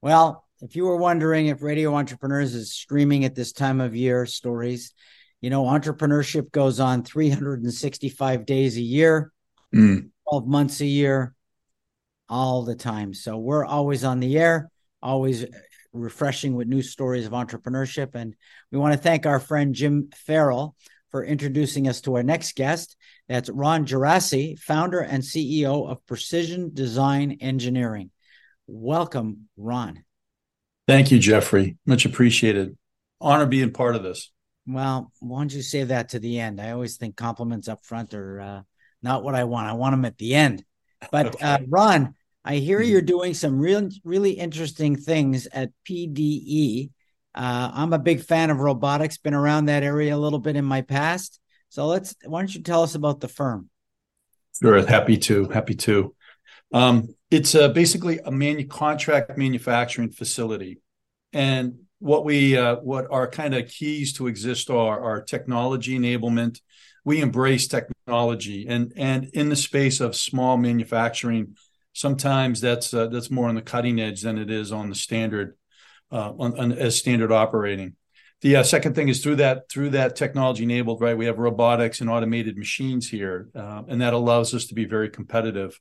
Well, if you were wondering if Radio Entrepreneurs is streaming at this time of year stories, you know, entrepreneurship goes on 365 days a year, mm. 12 months a year, all the time. So we're always on the air, always refreshing with new stories of entrepreneurship. And we want to thank our friend Jim Farrell for introducing us to our next guest. That's Ron Gerace, founder and CEO of Precision Design Engineering. Welcome, Ron. Thank you, Jeffrey. Much appreciated. Honor being part of this. Well, why don't you save that to the end? I always think compliments up front are uh, not what I want. I want them at the end. But uh, Ron, I hear mm-hmm. you're doing some real, really interesting things at PDE. Uh, I'm a big fan of robotics. Been around that area a little bit in my past. So let's. Why don't you tell us about the firm? Sure, happy to. Happy to. Um, it's uh, basically a manu- contract manufacturing facility, and what we uh, what our kind of keys to exist are are technology enablement. We embrace technology, and and in the space of small manufacturing, sometimes that's uh, that's more on the cutting edge than it is on the standard uh, on, on, as standard operating. The uh, second thing is through that through that technology enabled right. We have robotics and automated machines here, uh, and that allows us to be very competitive.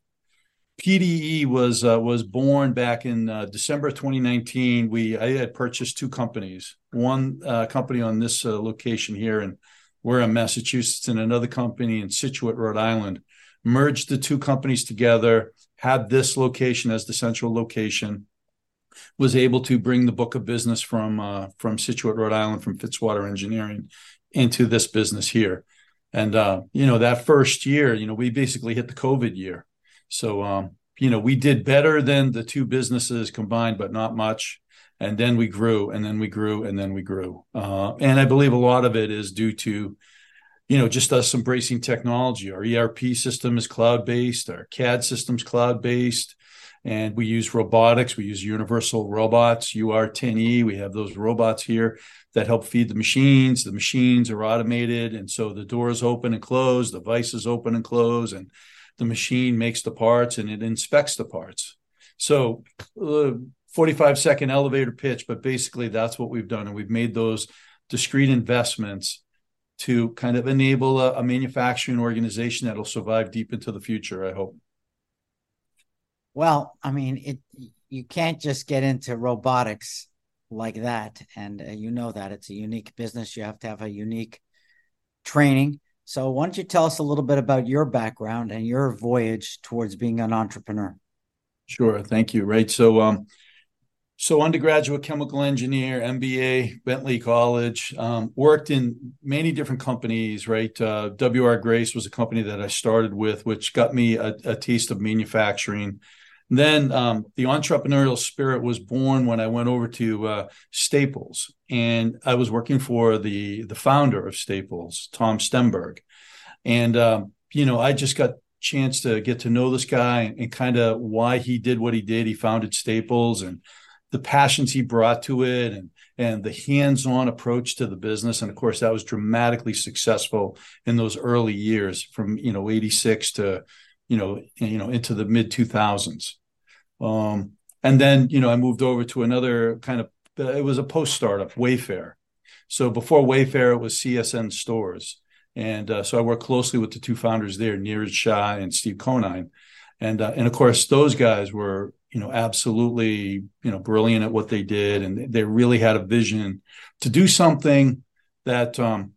PDE was uh, was born back in uh, December 2019. We I had purchased two companies. One uh, company on this uh, location here, and we're in Massachusetts, and another company in Scituate, Rhode Island. Merged the two companies together. Had this location as the central location. Was able to bring the book of business from uh, from Scituate, Rhode Island, from Fitzwater Engineering, into this business here. And uh, you know that first year, you know, we basically hit the COVID year so, um, you know, we did better than the two businesses combined, but not much. And then we grew, and then we grew, and then we grew. Uh, and I believe a lot of it is due to, you know, just us embracing technology. Our ERP system is cloud based, our CAD system's cloud based, and we use robotics. We use universal robots, UR10E. We have those robots here that help feed the machines. The machines are automated, and so the doors open and close, the vices open and close, and the machine makes the parts and it inspects the parts. So, uh, 45 second elevator pitch, but basically that's what we've done. And we've made those discrete investments to kind of enable a, a manufacturing organization that'll survive deep into the future, I hope. Well, I mean, it you can't just get into robotics like that and uh, you know that it's a unique business you have to have a unique training so, why don't you tell us a little bit about your background and your voyage towards being an entrepreneur? Sure, thank you. Right, so um, so undergraduate chemical engineer, MBA, Bentley College, um, worked in many different companies. Right, uh, WR Grace was a company that I started with, which got me a, a taste of manufacturing. Then um, the entrepreneurial spirit was born when I went over to uh, Staples, and I was working for the the founder of Staples, Tom Stemberg, and um, you know I just got chance to get to know this guy and, and kind of why he did what he did. He founded Staples and the passions he brought to it, and and the hands-on approach to the business, and of course that was dramatically successful in those early years, from you know '86 to you know, you know, into the mid 2000s. Um, and then, you know, I moved over to another kind of, it was a post startup, Wayfair. So before Wayfair, it was CSN Stores. And uh, so I worked closely with the two founders there, Niraj Shah and Steve Conine. And, uh, and of course, those guys were, you know, absolutely, you know, brilliant at what they did. And they really had a vision to do something that, um,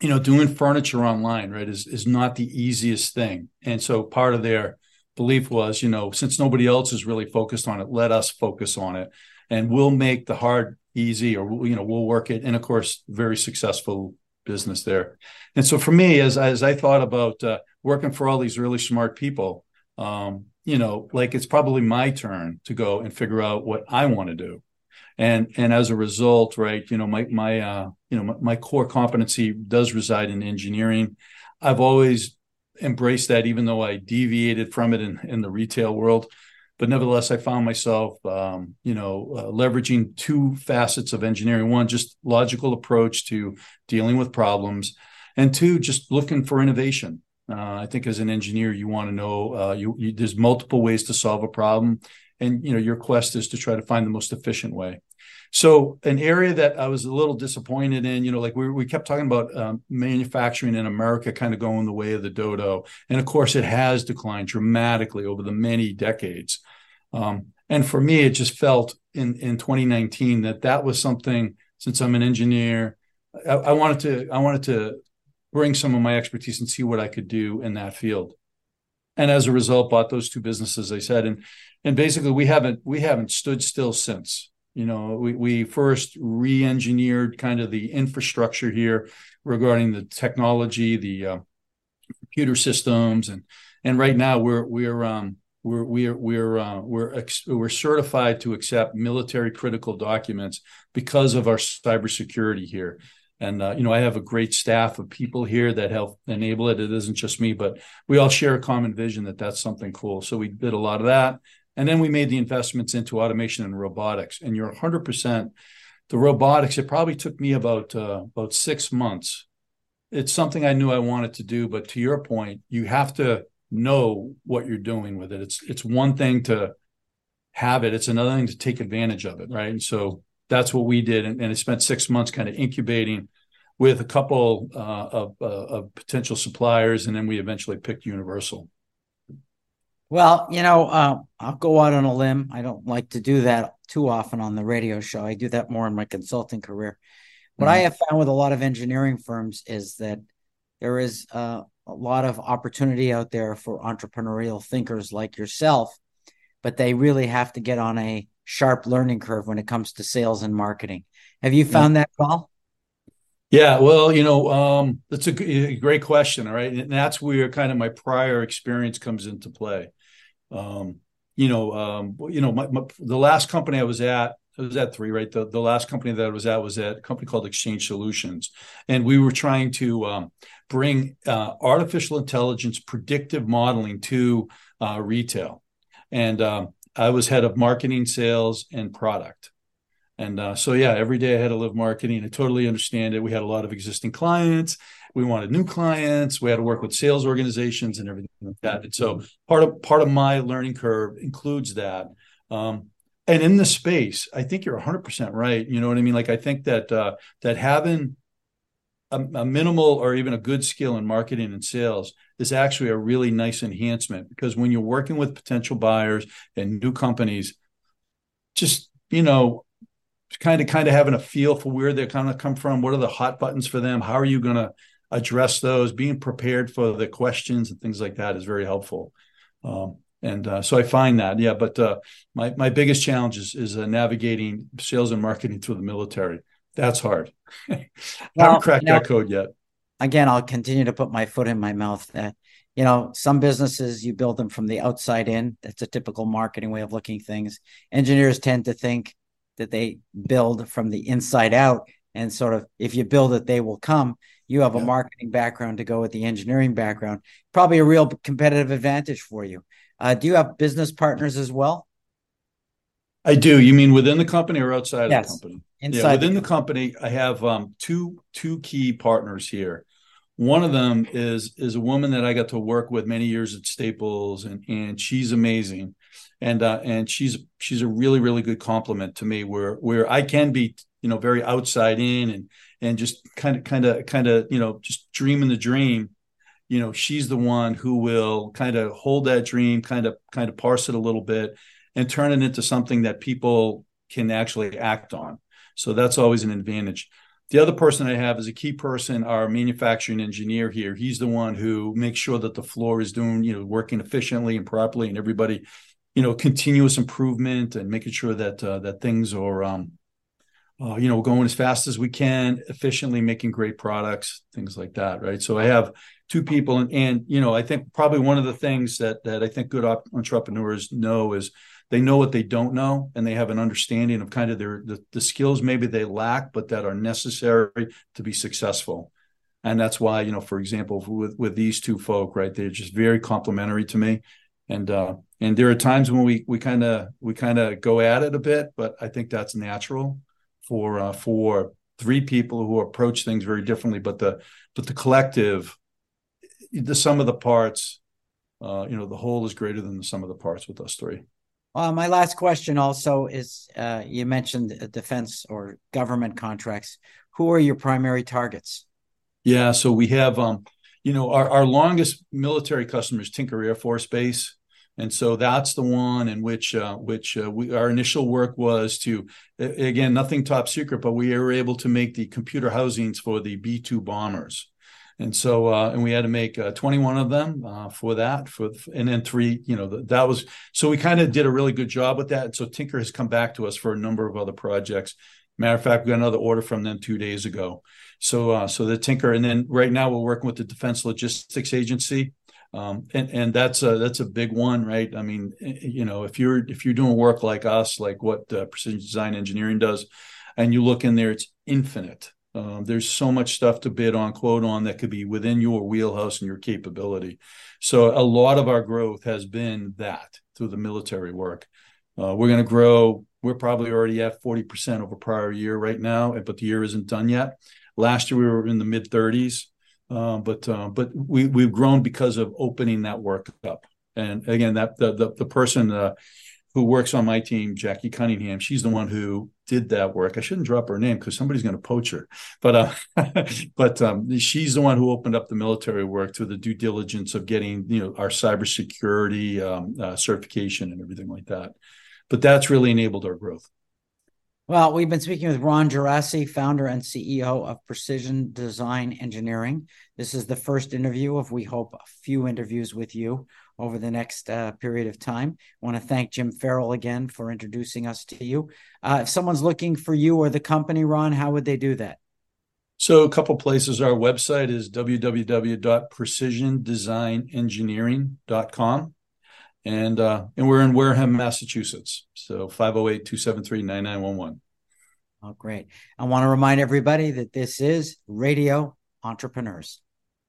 you know, doing furniture online, right, is is not the easiest thing. And so part of their belief was, you know, since nobody else is really focused on it, let us focus on it, and we'll make the hard easy, or you know, we'll work it. And of course, very successful business there. And so for me, as as I thought about uh, working for all these really smart people, um, you know, like it's probably my turn to go and figure out what I want to do and and as a result right you know my my uh, you know my, my, core competency does reside in engineering. I've always embraced that even though i deviated from it in, in the retail world. But nevertheless i found myself um, you know uh, leveraging two facets of engineering. One just logical approach to dealing with problems. And two just looking for innovation. Uh, I think as an engineer, you want to know uh, you, you, there's multiple ways to solve a problem, and you know your quest is to try to find the most efficient way so an area that I was a little disappointed in, you know, like we, we kept talking about um, manufacturing in America kind of going the way of the dodo. And of course, it has declined dramatically over the many decades. Um, and for me, it just felt in, in 2019 that that was something, since I'm an engineer, I, I wanted to, I wanted to bring some of my expertise and see what I could do in that field. And as a result, bought those two businesses, I said, and, and basically we haven't, we haven't stood still since. You know, we, we first re-engineered kind of the infrastructure here regarding the technology, the uh, computer systems, and and right now we're we're um, we're we're we're uh, we're ex- we're certified to accept military critical documents because of our cybersecurity here. And uh, you know, I have a great staff of people here that help enable it. It isn't just me, but we all share a common vision that that's something cool. So we did a lot of that. And then we made the investments into automation and robotics. And you're 100%. The robotics, it probably took me about uh, about six months. It's something I knew I wanted to do, but to your point, you have to know what you're doing with it. It's it's one thing to have it; it's another thing to take advantage of it, right? And so that's what we did, and, and I spent six months kind of incubating with a couple uh, of, uh, of potential suppliers, and then we eventually picked Universal. Well, you know, uh, I'll go out on a limb. I don't like to do that too often on the radio show. I do that more in my consulting career. What mm-hmm. I have found with a lot of engineering firms is that there is uh, a lot of opportunity out there for entrepreneurial thinkers like yourself, but they really have to get on a sharp learning curve when it comes to sales and marketing. Have you found yeah. that, Paul? Yeah, well, you know, um, that's a, a great question. All right. And that's where kind of my prior experience comes into play. Um, you know, um, you know, my, my, the last company I was at, I was at three, right? The, the last company that I was at was at a company called Exchange Solutions. And we were trying to um, bring uh, artificial intelligence predictive modeling to uh, retail. And um, I was head of marketing, sales, and product. And uh, so, yeah, every day I had to live marketing. I totally understand it. We had a lot of existing clients we wanted new clients we had to work with sales organizations and everything like that and so part of part of my learning curve includes that um, and in the space i think you're 100% right you know what i mean like i think that uh, that having a, a, minimal or even a good skill in marketing and sales is actually a really nice enhancement because when you're working with potential buyers and new companies just you know kind of kind of having a feel for where they're kind of come from what are the hot buttons for them how are you going to address those. Being prepared for the questions and things like that is very helpful. Um, and uh, so I find that, yeah. But uh, my my biggest challenge is is uh, navigating sales and marketing through the military. That's hard. I haven't cracked you know, that code yet. Again, I'll continue to put my foot in my mouth. That you know, some businesses you build them from the outside in. That's a typical marketing way of looking things. Engineers tend to think that they build from the inside out, and sort of if you build it, they will come. You have a marketing background to go with the engineering background. Probably a real competitive advantage for you. Uh, do you have business partners as well? I do. You mean within the company or outside yes. of the company? Inside yeah, within the company, I have um, two two key partners here. One of them is is a woman that I got to work with many years at Staples, and and she's amazing, and uh, and she's she's a really really good compliment to me. Where where I can be you know very outside in and and just kind of kind of kind of you know just dreaming the dream you know she's the one who will kind of hold that dream kind of kind of parse it a little bit and turn it into something that people can actually act on. So that's always an advantage. The other person i have is a key person our manufacturing engineer here. He's the one who makes sure that the floor is doing you know working efficiently and properly and everybody you know continuous improvement and making sure that uh, that things are um, uh, you know, going as fast as we can, efficiently making great products, things like that, right? So I have two people, and, and you know, I think probably one of the things that that I think good entrepreneurs know is they know what they don't know, and they have an understanding of kind of their the, the skills maybe they lack, but that are necessary to be successful. And that's why, you know, for example, with with these two folk, right, they're just very complimentary to me, and uh, and there are times when we we kind of we kind of go at it a bit, but I think that's natural for uh, for three people who approach things very differently, but the but the collective, the sum of the parts, uh, you know, the whole is greater than the sum of the parts with us three. Well, my last question also is uh, you mentioned defense or government contracts. Who are your primary targets? Yeah, so we have, um, you know, our, our longest military customer is Tinker Air Force Base. And so that's the one in which uh, which uh, we, our initial work was to again nothing top secret, but we were able to make the computer housings for the B two bombers and so uh, and we had to make uh, 21 of them uh, for that for and then three you know that was so we kind of did a really good job with that. And so tinker has come back to us for a number of other projects. Matter of fact we got another order from them two days ago. So uh, so the tinker and then right now we're working with the defense logistics agency. Um, and and that's a that's a big one right? I mean you know if you're if you're doing work like us like what uh, precision design engineering does and you look in there it's infinite um, there's so much stuff to bid on, quote on that could be within your wheelhouse and your capability. So a lot of our growth has been that through the military work. Uh, we're going to grow. We're probably already at 40% over prior year right now, but the year isn't done yet. Last year we were in the mid 30s, uh, but uh, but we we've grown because of opening that work up. And again, that the the, the person uh, who works on my team, Jackie Cunningham, she's the one who did that work. I shouldn't drop her name because somebody's going to poach her, but uh, but um, she's the one who opened up the military work through the due diligence of getting you know our cybersecurity um, uh, certification and everything like that. But that's really enabled our growth. Well, we've been speaking with Ron Gerace, founder and CEO of Precision Design Engineering. This is the first interview of, we hope, a few interviews with you over the next uh, period of time. I want to thank Jim Farrell again for introducing us to you. Uh, if someone's looking for you or the company, Ron, how would they do that? So, a couple places. Our website is www.precisiondesignengineering.com and uh, and we're in Wareham, Massachusetts. So 508-273-9911. Oh, great. I want to remind everybody that this is Radio Entrepreneurs.